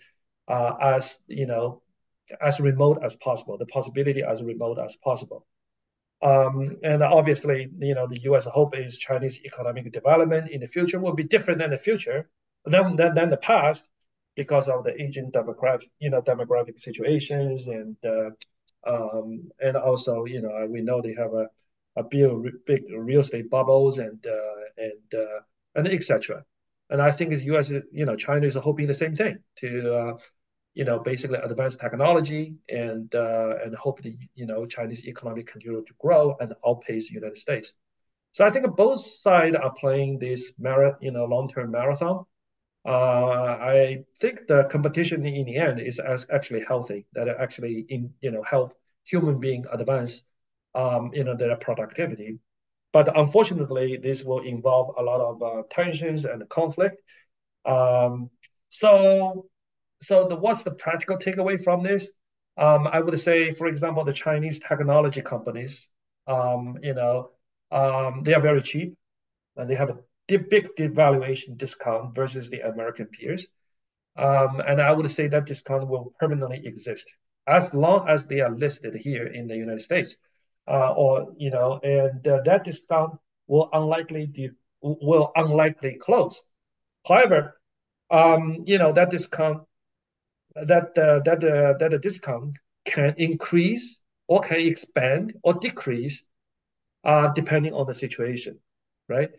uh, as you know as remote as possible, the possibility as remote as possible. Um, and obviously, you know, the U.S. hope is Chinese economic development in the future will be different than the future than than, than the past because of the aging demographic, you know, demographic situations and uh, um, and also, you know, we know they have a, a big, big real estate bubbles and uh, and uh, and etc. And I think the U.S. you know China is hoping the same thing to uh, you know basically advanced technology and uh, and hope the you know Chinese economy continue to grow and outpace the United States. So I think both sides are playing this mar- you know long term marathon. Uh, I think the competition in the end is actually healthy. That actually in you know help human being advance, um, you know their productivity. But unfortunately, this will involve a lot of uh, tensions and conflict. Um, so, so the what's the practical takeaway from this? Um, I would say, for example, the Chinese technology companies, um, you know, um, they are very cheap, and they have a big devaluation discount versus the American peers. Um, and I would say that discount will permanently exist as long as they are listed here in the United States. Uh, or you know, and uh, that discount will unlikely will unlikely close. However, um, you know that discount that uh, that uh, that the discount can increase or can expand or decrease uh, depending on the situation, right?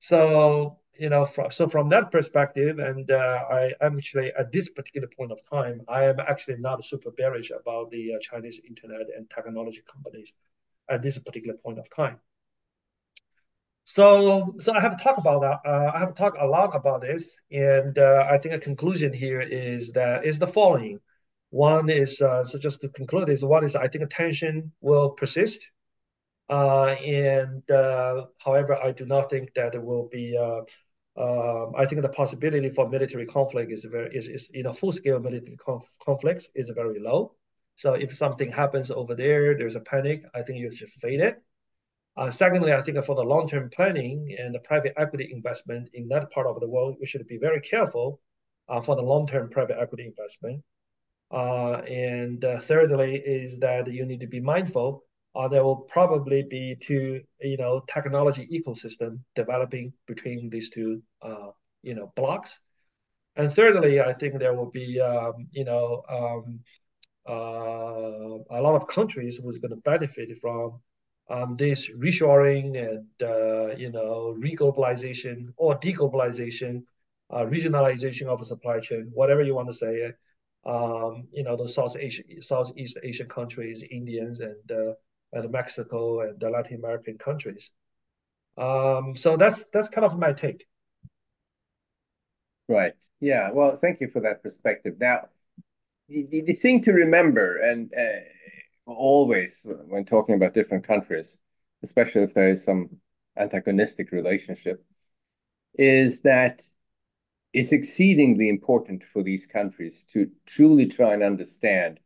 So you know, from, so from that perspective, and uh, I am actually at this particular point of time, I am actually not super bearish about the uh, Chinese internet and technology companies at this particular point of time. So, so I have talked about that. Uh, I have talked a lot about this, and uh, I think a conclusion here is that is the following. One is uh, so just to conclude is one is I think tension will persist uh, and uh, however, I do not think that it will be. Uh, um, I think the possibility for military conflict is very is, is you know full scale military conf conflicts is very low. So if something happens over there, there's a panic. I think you should fade it. Uh, secondly, I think for the long-term planning and the private equity investment in that part of the world, we should be very careful uh, for the long-term private equity investment. Uh, and thirdly, is that you need to be mindful there will probably be two, you know, technology ecosystem developing between these two, you know, blocks. And thirdly, I think there will be, um, you know, um, a lot of countries who's going to benefit from um, this reshoring and, uh, you know, reglobalization or deglobalization, uh, regionalization of a supply chain, whatever you want to say it. Um, you know, the South Asia, Southeast Asian countries, Indians, and uh, and Mexico and the Latin American countries. Um, so that's that's kind of my take. Right. Yeah. Well, thank you for that perspective. Now, the, the, thing to remember, and uh, always when talking about different countries, especially if there is some antagonistic relationship, is that it's exceedingly important for these countries to truly try and understand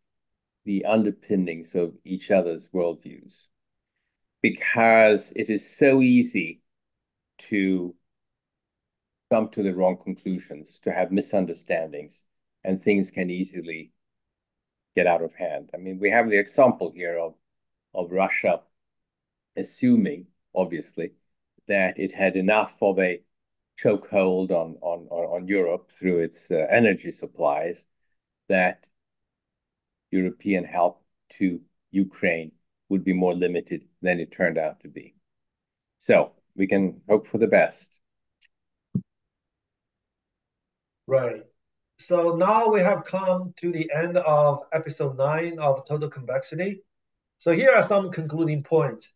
the underpinnings of each other's worldviews. Because it is so easy to come to the wrong conclusions, to have misunderstandings, and things can easily get out of hand. I mean, we have the example here of of Russia assuming, obviously, that it had enough of a chokehold on on on Europe through its uh, energy supplies that European help to Ukraine would be more limited than it turned out to be. So we can hope for the best. Right. So now we have come to the end of episode nine of Total Convexity. So here are some concluding points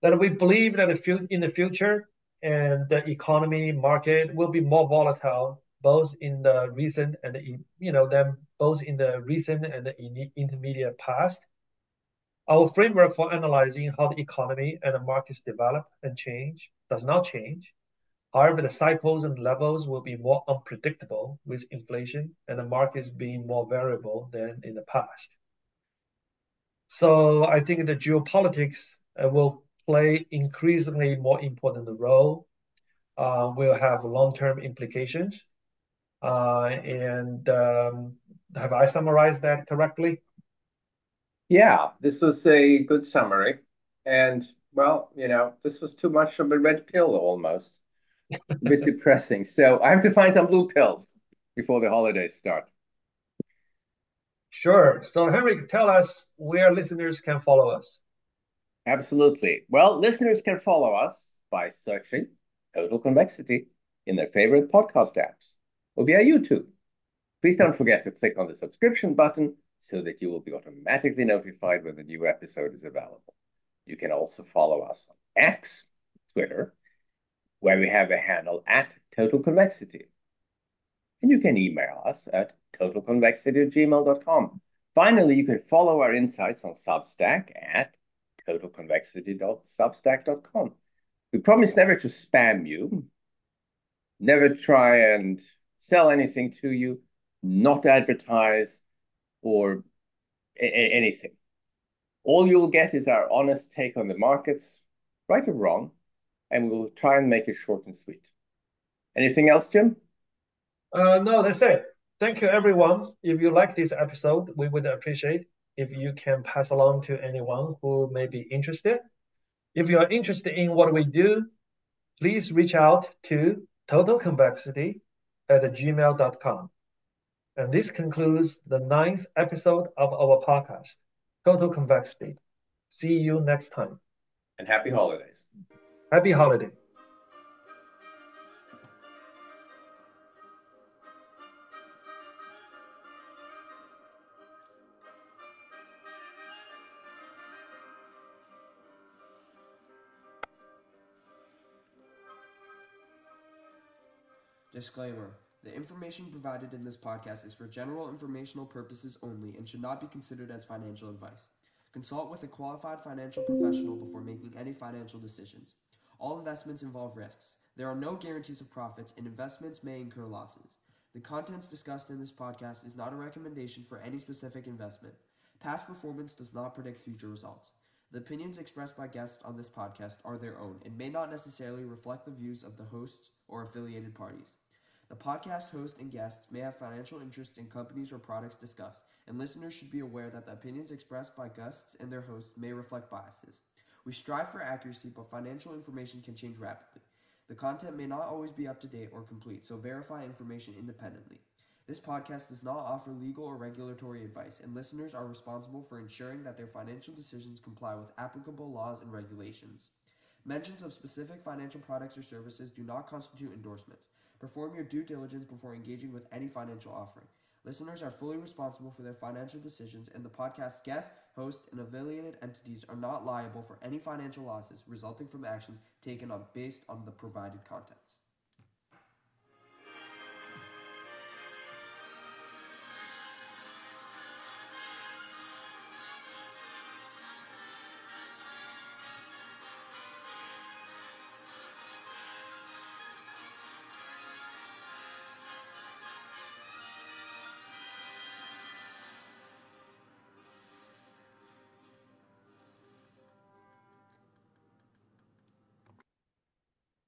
that we believe that in the future and the economy market will be more volatile both in the recent and you know them both in the recent and the intermediate past. Our framework for analyzing how the economy and the markets develop and change does not change. However, the cycles and levels will be more unpredictable with inflation and the markets being more variable than in the past. So I think the geopolitics uh, will play increasingly more important role. Uh, will have long-term implications. Uh, and um, have I summarized that correctly? Yeah, this was a good summary. And well, you know, this was too much of a red pill almost <laughs> a bit depressing. So I have to find some blue pills before the holidays start. Sure. So, Henrik, tell us where listeners can follow us. Absolutely. Well, listeners can follow us by searching Total Convexity in their favorite podcast apps or via YouTube. Please don't forget to click on the subscription button so that you will be automatically notified when the new episode is available. You can also follow us on X, Twitter, where we have a handle at total convexity. And you can email us at totalconvexity@gmail.com. Finally, you can follow our insights on Substack at totalconvexity.substack.com. We promise never to spam you, never try and sell anything to you, not advertise or anything. All you'll get is our honest take on the markets, right or wrong, and we will try and make it short and sweet. Anything else, Jim? Uh, no, that's it. Thank you, everyone. If you like this episode, we would appreciate if you can pass along to anyone who may be interested. If you are interested in what we do, please reach out to totalconvexity at gmail.com. And this concludes the ninth episode of our podcast, Total Convexity. See you next time. And happy holidays. Happy holiday. Disclaimer The information provided in this podcast is for general informational purposes only and should not be considered as financial advice. Consult with a qualified financial professional before making any financial decisions. All investments involve risks. There are no guarantees of profits, and investments may incur losses. The contents discussed in this podcast is not a recommendation for any specific investment. Past performance does not predict future results. The opinions expressed by guests on this podcast are their own and may not necessarily reflect the views of the hosts or affiliated parties. The podcast host and guests may have financial interests in companies or products discussed, and listeners should be aware that the opinions expressed by guests and their hosts may reflect biases. We strive for accuracy, but financial information can change rapidly. The content may not always be up to date or complete, so verify information independently. This podcast does not offer legal or regulatory advice, and listeners are responsible for ensuring that their financial decisions comply with applicable laws and regulations. Mentions of specific financial products or services do not constitute endorsements. Perform your due diligence before engaging with any financial offering. Listeners are fully responsible for their financial decisions, and the podcast's guests, hosts, and affiliated entities are not liable for any financial losses resulting from actions taken on based on the provided contents.